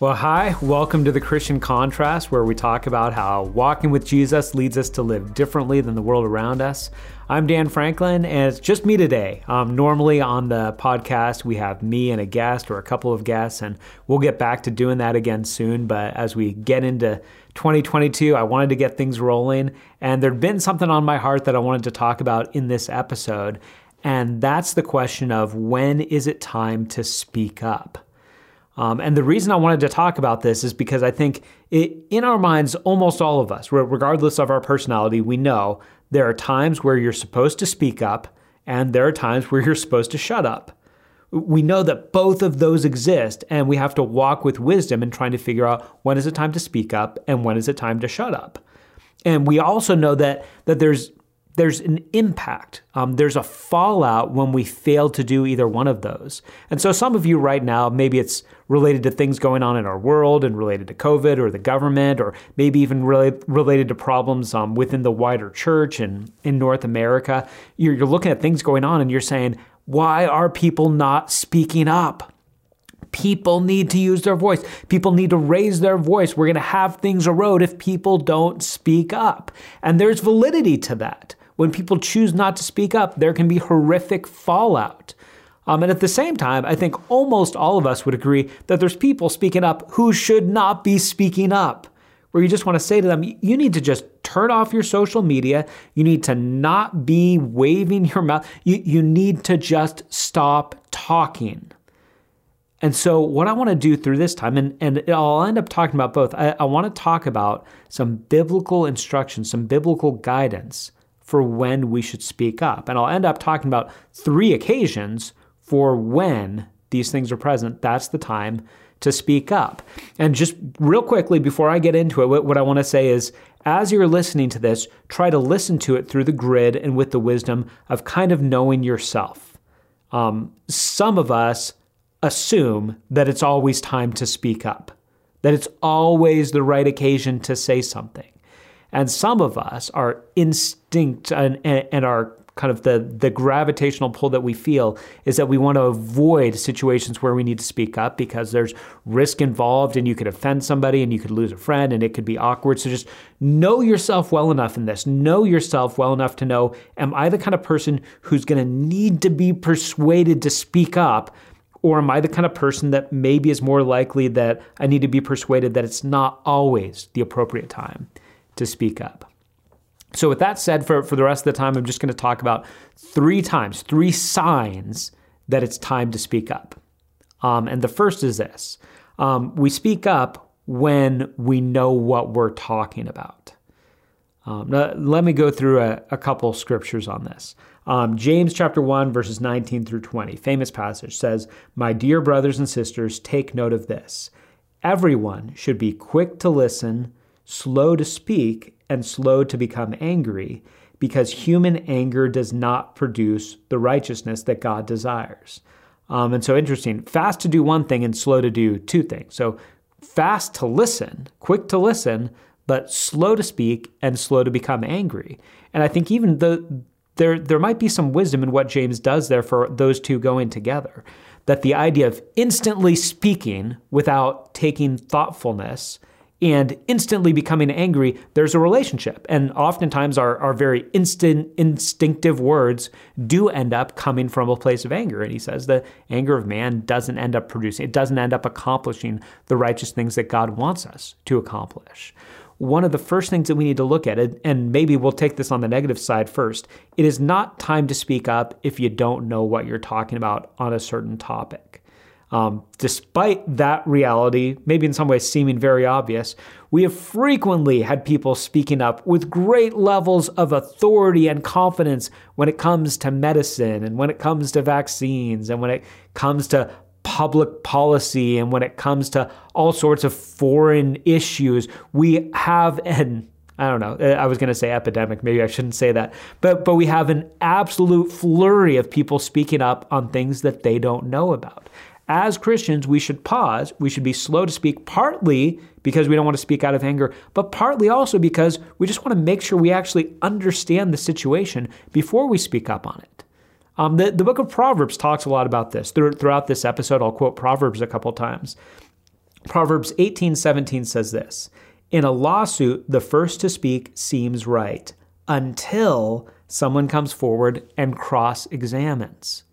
Well, hi, welcome to the Christian Contrast, where we talk about how walking with Jesus leads us to live differently than the world around us. I'm Dan Franklin, and it's just me today. Um, normally on the podcast, we have me and a guest or a couple of guests, and we'll get back to doing that again soon. But as we get into 2022, I wanted to get things rolling, and there'd been something on my heart that I wanted to talk about in this episode, and that's the question of when is it time to speak up? Um, and the reason I wanted to talk about this is because I think it, in our minds, almost all of us, regardless of our personality, we know there are times where you're supposed to speak up and there are times where you're supposed to shut up. We know that both of those exist, and we have to walk with wisdom in trying to figure out when is it time to speak up and when is it time to shut up. And we also know that that there's there's an impact. Um, there's a fallout when we fail to do either one of those. And so, some of you right now, maybe it's related to things going on in our world and related to COVID or the government, or maybe even really related to problems um, within the wider church and in North America. You're, you're looking at things going on and you're saying, why are people not speaking up? People need to use their voice. People need to raise their voice. We're going to have things erode if people don't speak up. And there's validity to that. When people choose not to speak up, there can be horrific fallout. Um, and at the same time, I think almost all of us would agree that there's people speaking up who should not be speaking up. Where you just want to say to them, you need to just turn off your social media. You need to not be waving your mouth. You, you need to just stop talking. And so, what I want to do through this time, and, and I'll end up talking about both, I, I want to talk about some biblical instruction, some biblical guidance for when we should speak up. And I'll end up talking about three occasions for when these things are present. That's the time to speak up. And just real quickly, before I get into it, what I want to say is as you're listening to this, try to listen to it through the grid and with the wisdom of kind of knowing yourself. Um, some of us assume that it's always time to speak up, that it's always the right occasion to say something. And some of us, our instinct and, and our kind of the, the gravitational pull that we feel is that we want to avoid situations where we need to speak up because there's risk involved and you could offend somebody and you could lose a friend and it could be awkward. So just know yourself well enough in this. Know yourself well enough to know am I the kind of person who's going to need to be persuaded to speak up? Or am I the kind of person that maybe is more likely that I need to be persuaded that it's not always the appropriate time? to speak up. So, with that said, for, for the rest of the time, I'm just going to talk about three times, three signs that it's time to speak up. Um, and the first is this um, we speak up when we know what we're talking about. Um, now, let me go through a, a couple scriptures on this. Um, James chapter 1, verses 19 through 20, famous passage says, My dear brothers and sisters, take note of this. Everyone should be quick to listen slow to speak, and slow to become angry, because human anger does not produce the righteousness that God desires. Um, and so, interesting, fast to do one thing and slow to do two things. So, fast to listen, quick to listen, but slow to speak and slow to become angry. And I think even the there there might be some wisdom in what James does there for those two going together. That the idea of instantly speaking without taking thoughtfulness and instantly becoming angry, there's a relationship. And oftentimes, our, our very instant, instinctive words do end up coming from a place of anger. And he says the anger of man doesn't end up producing, it doesn't end up accomplishing the righteous things that God wants us to accomplish. One of the first things that we need to look at, and maybe we'll take this on the negative side first, it is not time to speak up if you don't know what you're talking about on a certain topic. Um, despite that reality, maybe in some ways seeming very obvious, we have frequently had people speaking up with great levels of authority and confidence when it comes to medicine and when it comes to vaccines and when it comes to public policy and when it comes to all sorts of foreign issues. We have an I don't know. I was going to say epidemic. Maybe I shouldn't say that. But but we have an absolute flurry of people speaking up on things that they don't know about as Christians, we should pause. We should be slow to speak, partly because we don't want to speak out of anger, but partly also because we just want to make sure we actually understand the situation before we speak up on it. Um, the, the book of Proverbs talks a lot about this. Throughout this episode, I'll quote Proverbs a couple times. Proverbs 18:17 says this: In a lawsuit, the first to speak seems right until someone comes forward and cross-examines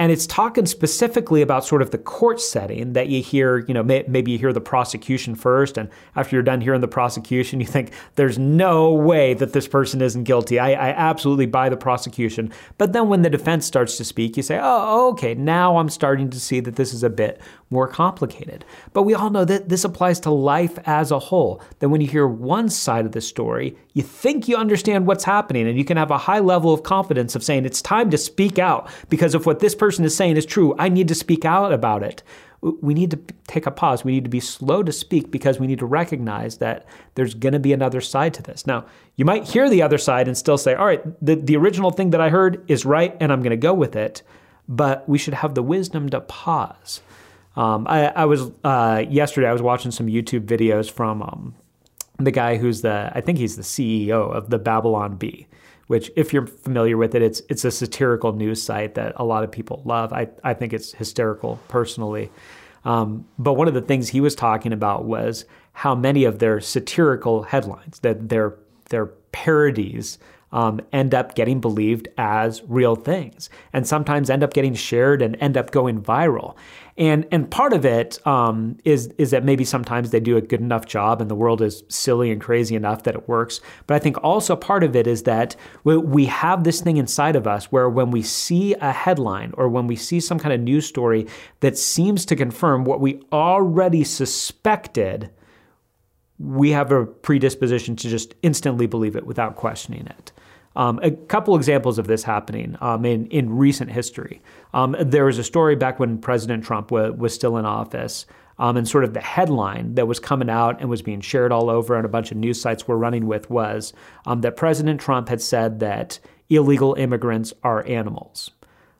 and it's talking specifically about sort of the court setting that you hear you know may, maybe you hear the prosecution first and after you're done hearing the prosecution you think there's no way that this person isn't guilty. I, I absolutely buy the prosecution. But then when the defense starts to speak you say oh okay now i'm starting to see that this is a bit more complicated. But we all know that this applies to life as a whole that when you hear one side of the story you think you understand what's happening and you can have a high level of confidence of saying it's time to speak out because of what this person is saying is true. I need to speak out about it. We need to take a pause. We need to be slow to speak because we need to recognize that there's going to be another side to this. Now, you might hear the other side and still say, all right, the, the original thing that I heard is right and I'm going to go with it. But we should have the wisdom to pause. Um, I, I, was uh, yesterday. I was watching some YouTube videos from um, the guy who's the I think he's the CEO of the Babylon Bee, which if you're familiar with it, it's it's a satirical news site that a lot of people love. I I think it's hysterical personally. Um, but one of the things he was talking about was how many of their satirical headlines, that their their parodies um, end up getting believed as real things and sometimes end up getting shared and end up going viral. And, and part of it um, is is that maybe sometimes they do a good enough job and the world is silly and crazy enough that it works. But I think also part of it is that we have this thing inside of us where when we see a headline or when we see some kind of news story that seems to confirm what we already suspected, we have a predisposition to just instantly believe it without questioning it. Um, a couple examples of this happening um, in, in recent history. Um, there was a story back when President Trump w- was still in office, um, and sort of the headline that was coming out and was being shared all over, and a bunch of news sites were running with was um, that President Trump had said that illegal immigrants are animals.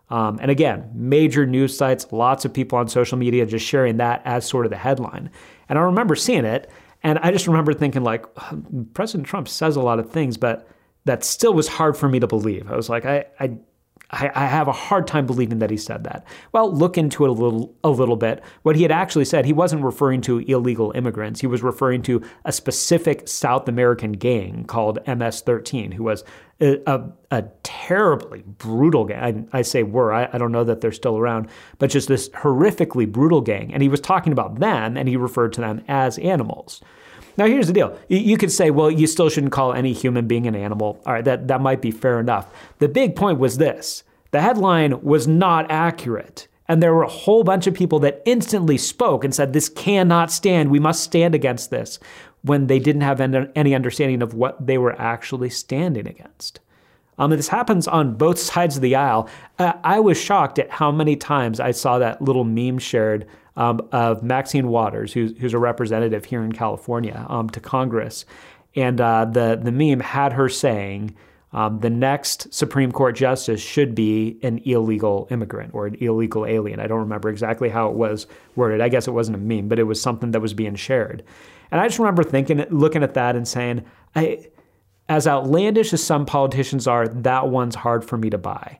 Um, and again, major news sites, lots of people on social media just sharing that as sort of the headline. And I remember seeing it, and I just remember thinking, like, President Trump says a lot of things, but that still was hard for me to believe. I was like, I, I, I have a hard time believing that he said that. Well, look into it a little, a little bit. What he had actually said, he wasn't referring to illegal immigrants. He was referring to a specific South American gang called MS-13, who was a, a, a terribly brutal gang. I, I say were. I, I don't know that they're still around, but just this horrifically brutal gang. And he was talking about them, and he referred to them as animals. Now, here's the deal. You could say, well, you still shouldn't call any human being an animal. All right, that, that might be fair enough. The big point was this the headline was not accurate. And there were a whole bunch of people that instantly spoke and said, This cannot stand. We must stand against this, when they didn't have any understanding of what they were actually standing against. Um, this happens on both sides of the aisle. Uh, I was shocked at how many times I saw that little meme shared um, of Maxine Waters, who's, who's a representative here in California, um, to Congress. And uh, the, the meme had her saying, um, the next Supreme Court justice should be an illegal immigrant or an illegal alien. I don't remember exactly how it was worded. I guess it wasn't a meme, but it was something that was being shared. And I just remember thinking, looking at that and saying, I, as outlandish as some politicians are, that one's hard for me to buy.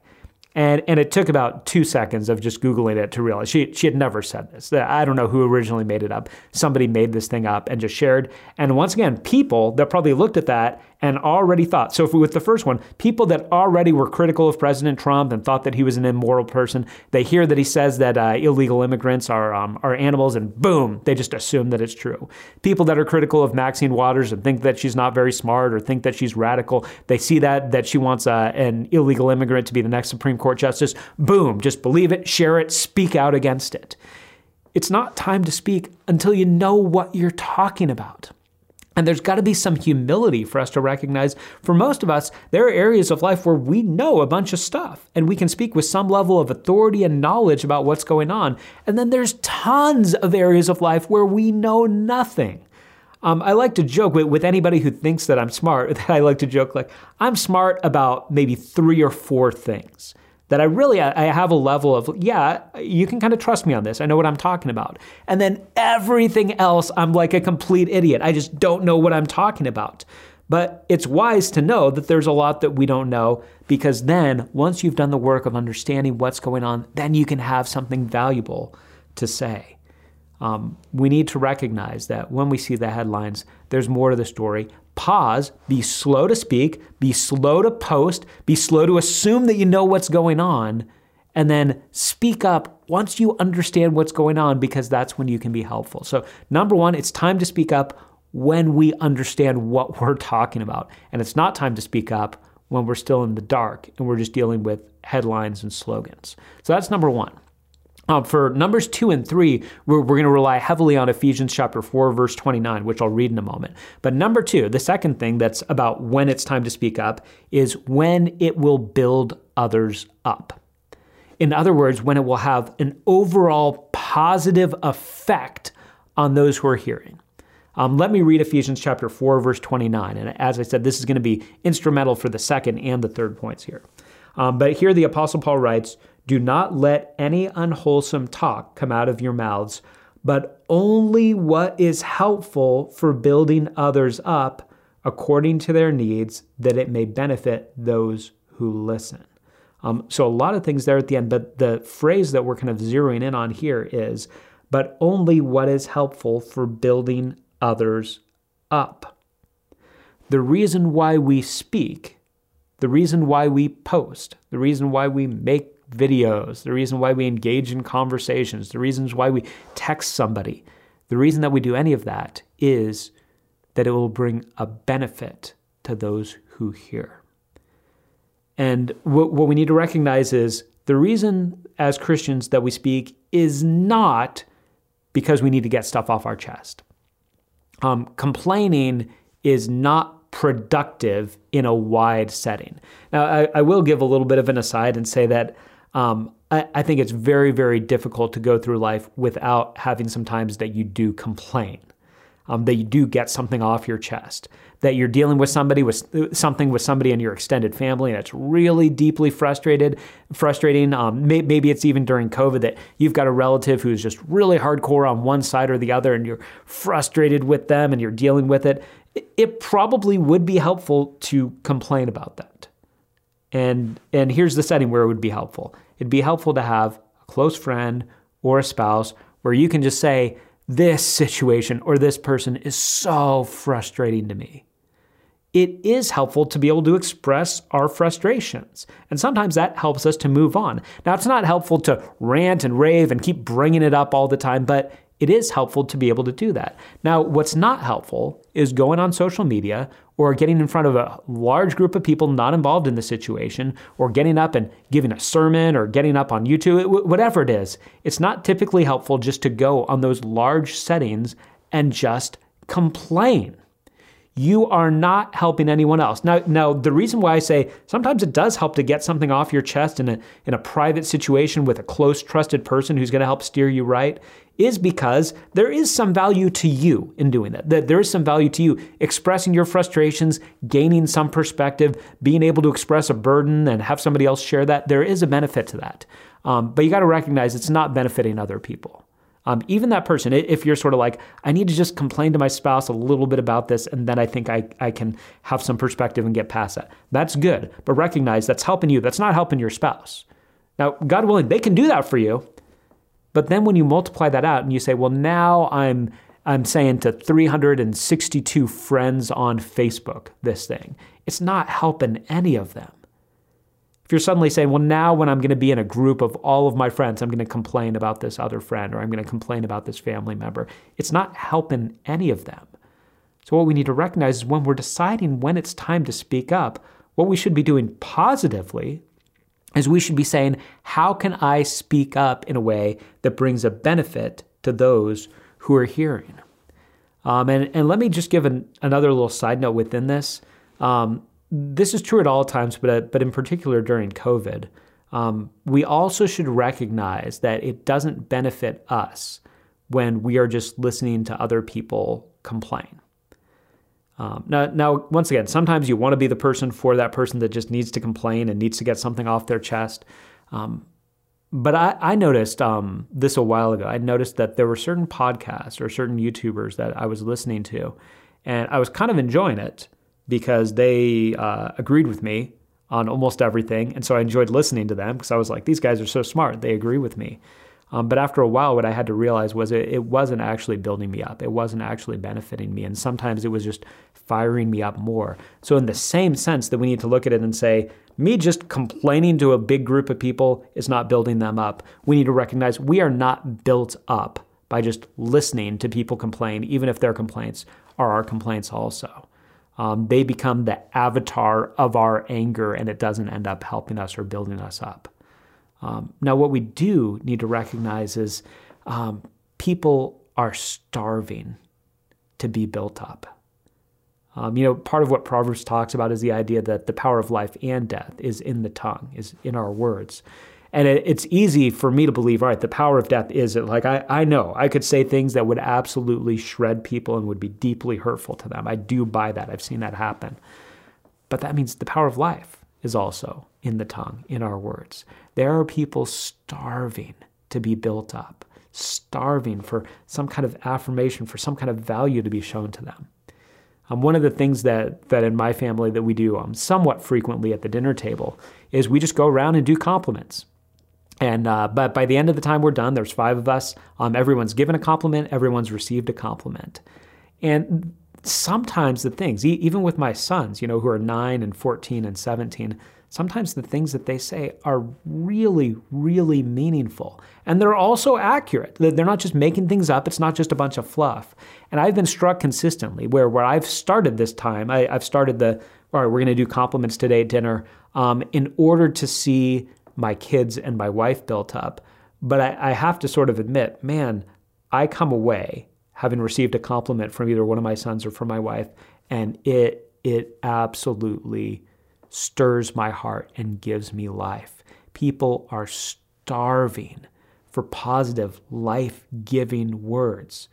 And, and it took about two seconds of just Googling it to realize she, she had never said this. I don't know who originally made it up. Somebody made this thing up and just shared. And once again, people that probably looked at that and already thought. So, if with the first one, people that already were critical of President Trump and thought that he was an immoral person, they hear that he says that uh, illegal immigrants are um, are animals, and boom, they just assume that it's true. People that are critical of Maxine Waters and think that she's not very smart or think that she's radical, they see that that she wants uh, an illegal immigrant to be the next Supreme Court justice. Boom, just believe it, share it, speak out against it. It's not time to speak until you know what you're talking about. And there's got to be some humility for us to recognize for most of us, there are areas of life where we know a bunch of stuff and we can speak with some level of authority and knowledge about what's going on. And then there's tons of areas of life where we know nothing. Um, I like to joke with, with anybody who thinks that I'm smart, that I like to joke like, I'm smart about maybe three or four things that I really I have a level of yeah, you can kind of trust me on this. I know what I'm talking about. And then everything else I'm like a complete idiot. I just don't know what I'm talking about. But it's wise to know that there's a lot that we don't know because then once you've done the work of understanding what's going on, then you can have something valuable to say. Um, we need to recognize that when we see the headlines, there's more to the story. Pause, be slow to speak, be slow to post, be slow to assume that you know what's going on, and then speak up once you understand what's going on because that's when you can be helpful. So, number one, it's time to speak up when we understand what we're talking about. And it's not time to speak up when we're still in the dark and we're just dealing with headlines and slogans. So, that's number one. Um, for numbers two and three, we're, we're going to rely heavily on Ephesians chapter 4, verse 29, which I'll read in a moment. But number two, the second thing that's about when it's time to speak up is when it will build others up. In other words, when it will have an overall positive effect on those who are hearing. Um, let me read Ephesians chapter 4, verse 29. And as I said, this is going to be instrumental for the second and the third points here. Um, but here the Apostle Paul writes Do not let any unwholesome talk come out of your mouths, but only what is helpful for building others up according to their needs, that it may benefit those who listen. Um, so a lot of things there at the end, but the phrase that we're kind of zeroing in on here is, but only what is helpful for building others up. The reason why we speak, the reason why we post, the reason why we make videos, the reason why we engage in conversations, the reasons why we text somebody, the reason that we do any of that is that it will bring a benefit to those who hear. And what, what we need to recognize is the reason as Christians that we speak is not because we need to get stuff off our chest. Um, complaining is not productive in a wide setting. Now, I, I, will give a little bit of an aside and say that um, I, I think it's very, very difficult to go through life without having sometimes that you do complain um, that you do get something off your chest, that you're dealing with somebody with something with somebody in your extended family, and it's really deeply frustrated, frustrating. Um, may, maybe it's even during COVID that you've got a relative who's just really hardcore on one side or the other, and you're frustrated with them, and you're dealing with it. It probably would be helpful to complain about that. And and here's the setting where it would be helpful. It'd be helpful to have a close friend or a spouse where you can just say this situation or this person is so frustrating to me. It is helpful to be able to express our frustrations. And sometimes that helps us to move on. Now, it's not helpful to rant and rave and keep bringing it up all the time, but it is helpful to be able to do that. Now, what's not helpful is going on social media or getting in front of a large group of people not involved in the situation or getting up and giving a sermon or getting up on YouTube, whatever it is. It's not typically helpful just to go on those large settings and just complain you are not helping anyone else. Now, now the reason why I say sometimes it does help to get something off your chest in a in a private situation with a close trusted person who's going to help steer you right is because there is some value to you in doing that. That there is some value to you expressing your frustrations, gaining some perspective, being able to express a burden and have somebody else share that. There is a benefit to that. Um, but you got to recognize it's not benefiting other people. Um, even that person, if you're sort of like, I need to just complain to my spouse a little bit about this, and then I think I, I can have some perspective and get past that. That's good. But recognize that's helping you. That's not helping your spouse. Now, God willing, they can do that for you. But then when you multiply that out and you say, well, now I'm I'm saying to 362 friends on Facebook this thing, it's not helping any of them. If you're suddenly saying, well, now when I'm going to be in a group of all of my friends, I'm going to complain about this other friend or I'm going to complain about this family member, it's not helping any of them. So, what we need to recognize is when we're deciding when it's time to speak up, what we should be doing positively is we should be saying, how can I speak up in a way that brings a benefit to those who are hearing? Um, and, and let me just give an, another little side note within this. Um, this is true at all times, but, uh, but in particular during COVID. Um, we also should recognize that it doesn't benefit us when we are just listening to other people complain. Um, now, now, once again, sometimes you want to be the person for that person that just needs to complain and needs to get something off their chest. Um, but I, I noticed um, this a while ago. I noticed that there were certain podcasts or certain YouTubers that I was listening to, and I was kind of enjoying it because they uh, agreed with me on almost everything. And so I enjoyed listening to them because I was like, these guys are so smart. They agree with me. Um, but after a while, what I had to realize was it, it wasn't actually building me up. It wasn't actually benefiting me. And sometimes it was just firing me up more. So, in the same sense that we need to look at it and say, me just complaining to a big group of people is not building them up. We need to recognize we are not built up by just listening to people complain, even if their complaints are our complaints also. Um, they become the avatar of our anger, and it doesn't end up helping us or building us up. Um, now, what we do need to recognize is um, people are starving to be built up. Um, you know, part of what Proverbs talks about is the idea that the power of life and death is in the tongue, is in our words. And it, it's easy for me to believe, all right, the power of death is it. Like, I, I know I could say things that would absolutely shred people and would be deeply hurtful to them. I do buy that. I've seen that happen. But that means the power of life is also in the tongue, in our words. There are people starving to be built up, starving for some kind of affirmation, for some kind of value to be shown to them. Um, one of the things that that in my family that we do um, somewhat frequently at the dinner table is we just go around and do compliments. And uh, but by the end of the time we're done, there's five of us. Um, everyone's given a compliment. Everyone's received a compliment. And sometimes the things, even with my sons, you know, who are nine and fourteen and seventeen, sometimes the things that they say are really, really meaningful. And they're also accurate. They're not just making things up, it's not just a bunch of fluff. And I've been struck consistently where, where I've started this time, I, have started the, all right, we're going to do compliments today at dinner um, in order to see my kids and my wife built up. But I, I have to sort of admit, man, I come away having received a compliment from either one of my sons or from my wife, and it it absolutely stirs my heart and gives me life. People are starving for positive, life giving words.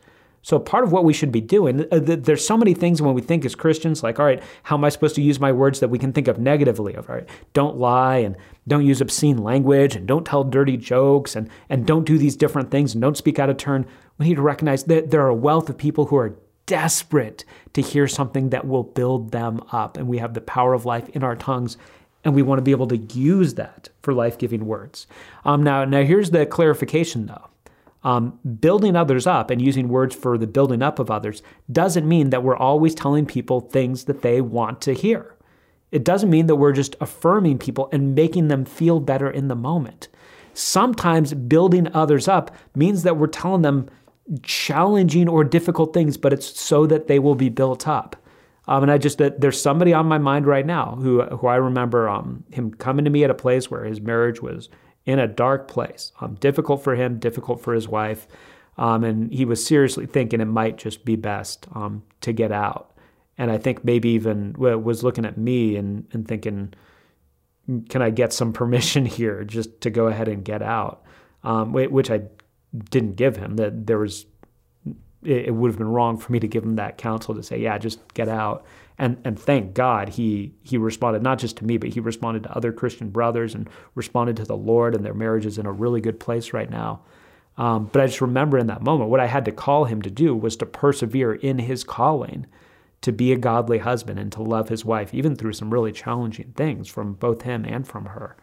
So, part of what we should be doing, uh, there's so many things when we think as Christians, like, all right, how am I supposed to use my words that we can think of negatively of, all right, don't lie and don't use obscene language and don't tell dirty jokes and, and don't do these different things and don't speak out of turn. We need to recognize that there are a wealth of people who are desperate to hear something that will build them up. And we have the power of life in our tongues, and we want to be able to use that for life giving words. Um, now, now, here's the clarification though. Um, building others up and using words for the building up of others doesn't mean that we're always telling people things that they want to hear. It doesn't mean that we're just affirming people and making them feel better in the moment. Sometimes building others up means that we're telling them challenging or difficult things, but it's so that they will be built up. Um, and I just that there's somebody on my mind right now who who I remember um, him coming to me at a place where his marriage was in a dark place, um, difficult for him, difficult for his wife, um, and he was seriously thinking it might just be best um, to get out. And I think maybe even was looking at me and, and thinking, can I get some permission here just to go ahead and get out? Um, which I didn't give him. That there was, it, it would have been wrong for me to give him that counsel to say, yeah, just get out. And and thank God he he responded not just to me, but he responded to other Christian brothers and responded to the Lord, and their marriage is in a really good place right now. Um, but I just remember in that moment what I had to call him to do was to persevere in his calling to be a godly husband and to love his wife, even through some really challenging things from both him and from her.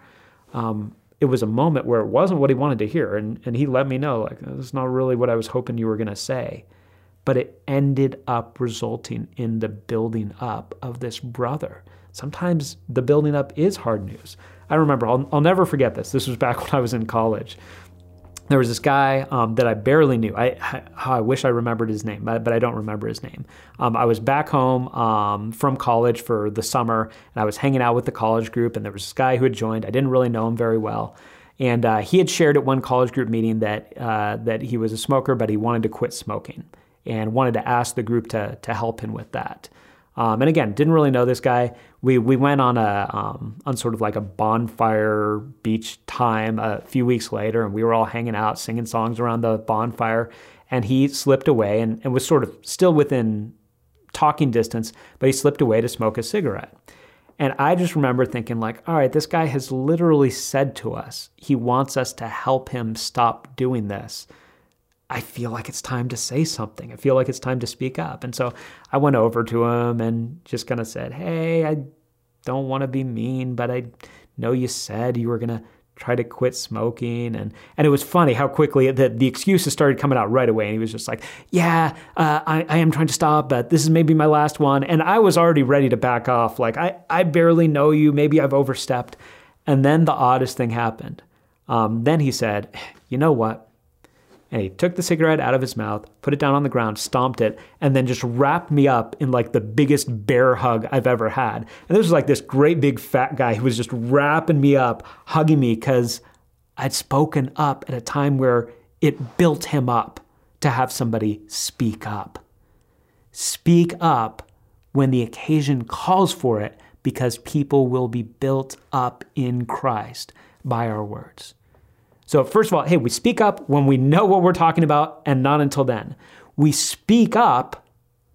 Um, it was a moment where it wasn't what he wanted to hear. And, and he let me know, like, this is not really what I was hoping you were going to say. But it ended up resulting in the building up of this brother. Sometimes the building up is hard news. I remember, I'll, I'll never forget this. This was back when I was in college there was this guy um, that I barely knew. I, I, I wish I remembered his name, but, but I don't remember his name. Um, I was back home um, from college for the summer, and I was hanging out with the college group, and there was this guy who had joined. I didn't really know him very well, and uh, he had shared at one college group meeting that uh, that he was a smoker, but he wanted to quit smoking, and wanted to ask the group to to help him with that. Um, and again, didn't really know this guy. We we went on a um, on sort of like a bonfire beach time a few weeks later, and we were all hanging out, singing songs around the bonfire. And he slipped away and, and was sort of still within talking distance, but he slipped away to smoke a cigarette. And I just remember thinking, like, all right, this guy has literally said to us, he wants us to help him stop doing this. I feel like it's time to say something. I feel like it's time to speak up. And so I went over to him and just kind of said, Hey, I don't want to be mean, but I know you said you were going to try to quit smoking. And and it was funny how quickly the, the excuses started coming out right away. And he was just like yeah uh, I, I am trying to stop but this is maybe my last one. And i was already ready to back off. Like i, I barely know you. Maybe i've overstepped. And then the oddest thing happened. Um, then he said you know what and he took the cigarette out of his mouth, put it down on the ground, stomped it, and then just wrapped me up in like the biggest bear hug I've ever had. And this was like this great big fat guy who was just wrapping me up, hugging me because I'd spoken up at a time where it built him up to have somebody speak up. Speak up when the occasion calls for it because people will be built up in Christ by our words. So, first of all, hey, we speak up when we know what we're talking about and not until then. We speak up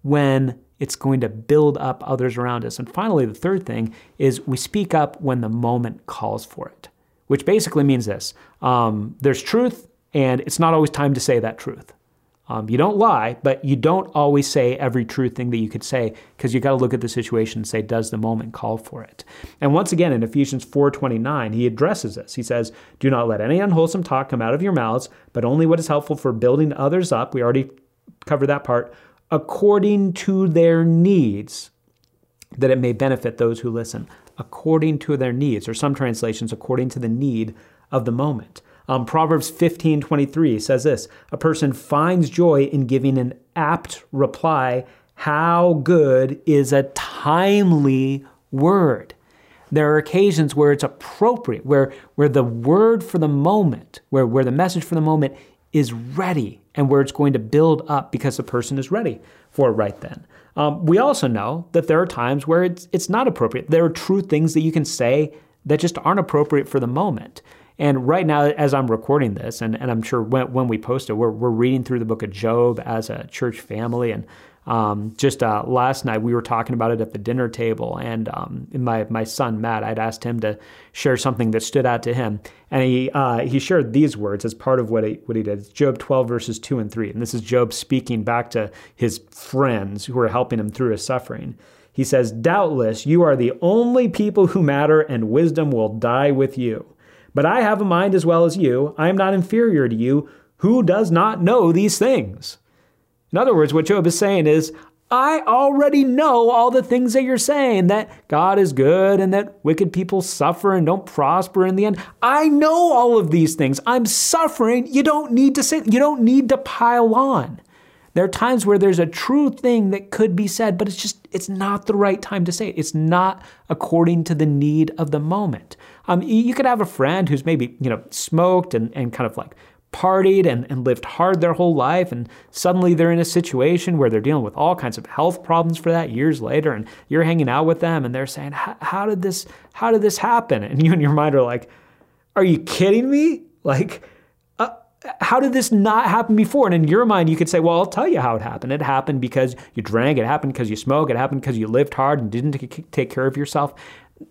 when it's going to build up others around us. And finally, the third thing is we speak up when the moment calls for it, which basically means this um, there's truth, and it's not always time to say that truth. Um, you don't lie, but you don't always say every true thing that you could say because you got to look at the situation and say, does the moment call for it? And once again, in Ephesians 4:29, he addresses this. He says, "Do not let any unwholesome talk come out of your mouths, but only what is helpful for building others up." We already covered that part. According to their needs, that it may benefit those who listen. According to their needs, or some translations, according to the need of the moment. Um, Proverbs 15 23 says this A person finds joy in giving an apt reply. How good is a timely word? There are occasions where it's appropriate, where, where the word for the moment, where, where the message for the moment is ready and where it's going to build up because the person is ready for it right then. Um, we also know that there are times where it's, it's not appropriate. There are true things that you can say that just aren't appropriate for the moment. And right now, as I'm recording this, and, and I'm sure when, when we post it, we're, we're reading through the book of Job as a church family. And um, just uh, last night, we were talking about it at the dinner table. And um, my, my son, Matt, I'd asked him to share something that stood out to him. And he, uh, he shared these words as part of what he, what he did. It's Job 12, verses 2 and 3. And this is Job speaking back to his friends who are helping him through his suffering. He says, Doubtless you are the only people who matter, and wisdom will die with you. But I have a mind as well as you. I am not inferior to you. Who does not know these things? In other words, what Job is saying is, I already know all the things that you're saying that God is good and that wicked people suffer and don't prosper in the end. I know all of these things. I'm suffering. You don't need to say, you don't need to pile on. There are times where there's a true thing that could be said, but it's just, it's not the right time to say it. It's not according to the need of the moment. Um, you could have a friend who's maybe, you know, smoked and, and kind of like partied and, and lived hard their whole life, and suddenly they're in a situation where they're dealing with all kinds of health problems for that years later, and you're hanging out with them and they're saying, How did this how did this happen? And you in your mind are like, Are you kidding me? Like how did this not happen before? And in your mind, you could say, well, I'll tell you how it happened. It happened because you drank, it happened because you smoked, it happened because you lived hard and didn't take care of yourself.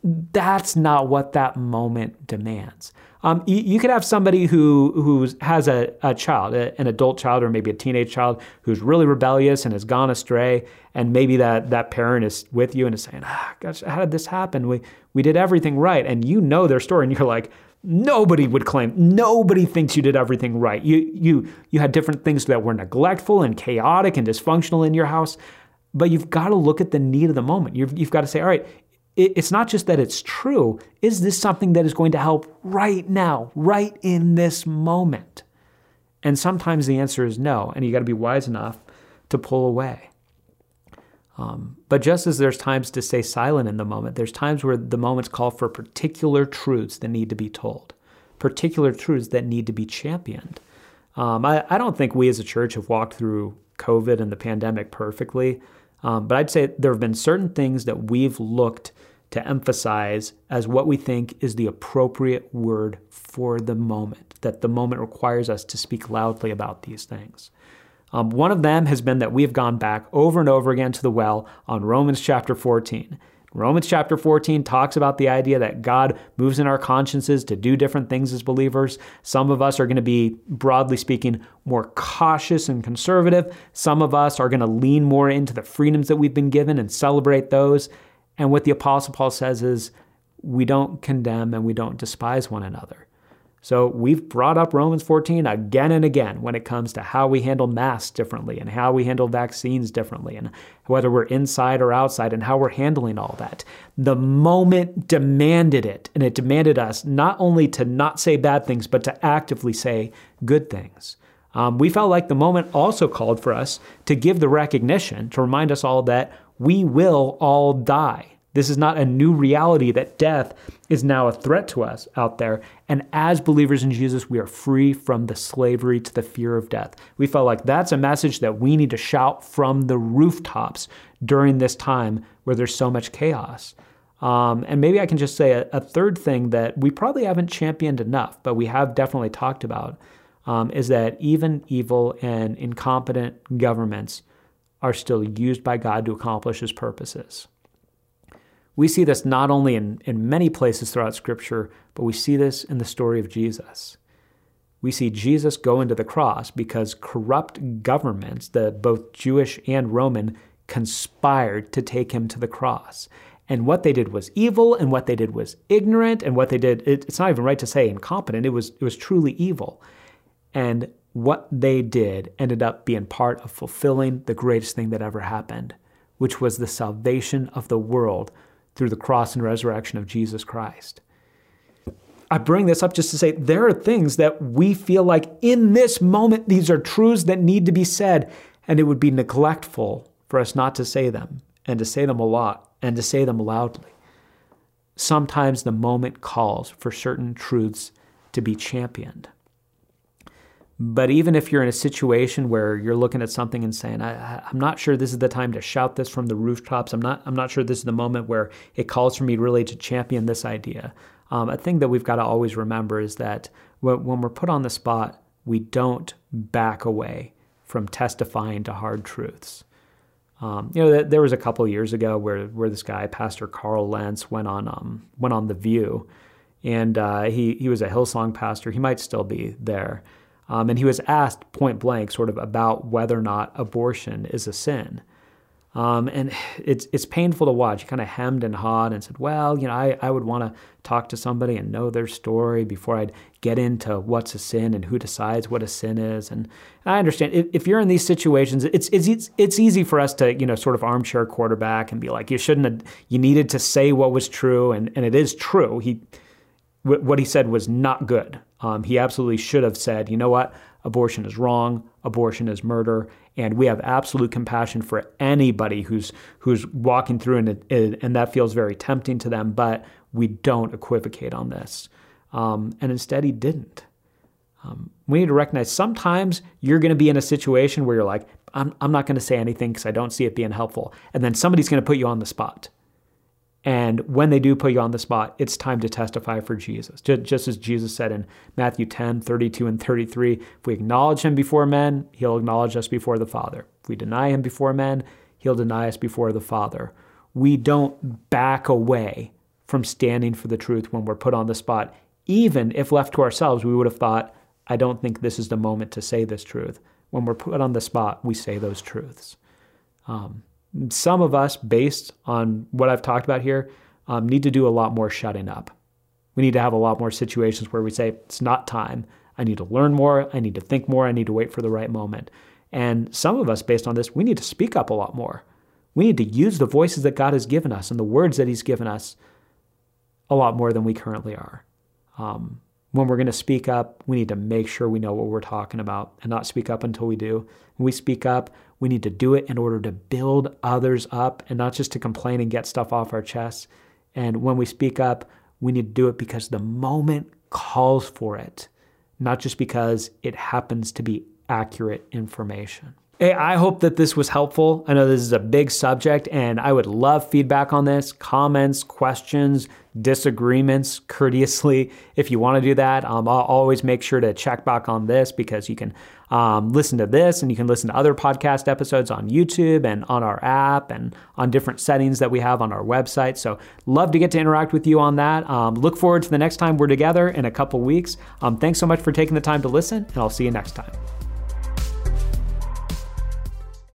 That's not what that moment demands. Um, you, you, could have somebody who who has a, a child, a, an adult child, or maybe a teenage child who's really rebellious and has gone astray, and maybe that that parent is with you and is saying, ah, "Gosh, how did this happen? We we did everything right," and you know their story, and you're like, Nobody would claim. Nobody thinks you did everything right. You you you had different things that were neglectful and chaotic and dysfunctional in your house, but you've got to look at the need of the moment. You've you've got to say, all right, it's not just that it's true. Is this something that is going to help right now, right in this moment? And sometimes the answer is no, and you got to be wise enough to pull away. Um, but just as there's times to stay silent in the moment, there's times where the moments call for particular truths that need to be told, particular truths that need to be championed. Um, I, I, don't think we as a church have walked through COVID and the pandemic perfectly, um, but I'd say there have been certain things that we've looked to emphasize as what we think is the appropriate word for the moment, that the moment requires us to speak loudly about these things. Um, one of them has been that we have gone back over and over again to the well on Romans chapter 14. Romans chapter 14 talks about the idea that God moves in our consciences to do different things as believers. Some of us are going to be, broadly speaking, more cautious and conservative. Some of us are going to lean more into the freedoms that we've been given and celebrate those. And what the Apostle Paul says is we don't condemn and we don't despise one another. So we've brought up Romans 14 again and again when it comes to how we handle masks differently and how we handle vaccines differently and whether we're inside or outside and how we're handling all that. The moment demanded it, and it demanded us not only to not say bad things, but to actively say good things. Um, we felt like the moment also called for us to give the recognition, to remind us all that we will all die. This is not a new reality that death is now a threat to us out there. And as believers in Jesus, we are free from the slavery to the fear of death. We felt like that's a message that we need to shout from the rooftops during this time where there's so much chaos. Um, and maybe I can just say a, a, third thing that we probably haven't championed enough, but we have definitely talked about um, is that even evil and incompetent governments are still used by God to accomplish his purposes. We see this not only in, in many places throughout Scripture, but we see this in the story of Jesus. We see Jesus go into the cross because corrupt governments, the both Jewish and Roman, conspired to take him to the cross. And what they did was evil, and what they did was ignorant, and what they did, it, it's not even right to say incompetent, it was, it was truly evil. And what they did ended up being part of fulfilling the greatest thing that ever happened, which was the salvation of the world through the cross and resurrection of Jesus Christ. I bring this up just to say there are things that we feel like in this moment, these are truths that need to be said, and it would be neglectful for us not to say them and to say them a lot and to say them loudly. Sometimes the moment calls for certain truths to be championed. But even if you're in a situation where you're looking at something and saying, I, am not sure this is the time to shout this from the rooftops. I'm not, I'm not sure this is the moment where it calls for me really to champion this idea. Um, a thing that we've got to always remember is that when, we're put on the spot, we don't back away from testifying to hard truths. Um, you know, there was a couple years ago where where this guy, Pastor Carl Lentz, went on um, went on the View, and uh, he he was a Hillsong pastor. He might still be there, um, and he was asked point blank, sort of, about whether or not abortion is a sin. Um, and it's it's painful to watch. He kind of hemmed and hawed and said, "Well, you know, I, I would want to talk to somebody and know their story before I'd get into what's a sin and who decides what a sin is." And I understand if, if you're in these situations, it's it's it's easy for us to you know sort of armchair quarterback and be like, "You shouldn't have. You needed to say what was true," and and it is true. He what he said was not good. Um, he absolutely should have said, you know what, abortion is wrong, abortion is murder, and we have absolute compassion for anybody who's who's walking through and and that feels very tempting to them, but we don't equivocate on this. Um, and instead, he didn't. Um, we need to recognize sometimes you're going to be in a situation where you're like, I'm, I'm not going to say anything because I don't see it being helpful. And then somebody's going to put you on the spot. And when they do put you on the spot, it's time to testify for Jesus. Just as Jesus said in Matthew 10, 32 and 33, if we acknowledge him before men, he'll acknowledge us before the Father. If we deny him before men, he'll deny us before the Father. We don't back away from standing for the truth when we're put on the spot. Even if left to ourselves, we would have thought, I don't think this is the moment to say this truth. When we're put on the spot, we say those truths. Um, some of us, based on what I've talked about here, um, need to do a lot more shutting up. We need to have a lot more situations where we say, it's not time. I need to learn more. I need to think more. I need to wait for the right moment. And some of us, based on this, we need to speak up a lot more. We need to use the voices that God has given us and the words that He's given us a lot more than we currently are. Um, when we're going to speak up, we need to make sure we know what we're talking about and not speak up until we do. When we speak up, we need to do it in order to build others up and not just to complain and get stuff off our chests. And when we speak up, we need to do it because the moment calls for it, not just because it happens to be accurate information. Hey, I hope that this was helpful. I know this is a big subject, and I would love feedback on this comments, questions, disagreements courteously. If you want to do that, um, I'll always make sure to check back on this because you can um, listen to this and you can listen to other podcast episodes on YouTube and on our app and on different settings that we have on our website. So, love to get to interact with you on that. Um, look forward to the next time we're together in a couple weeks. Um, thanks so much for taking the time to listen, and I'll see you next time.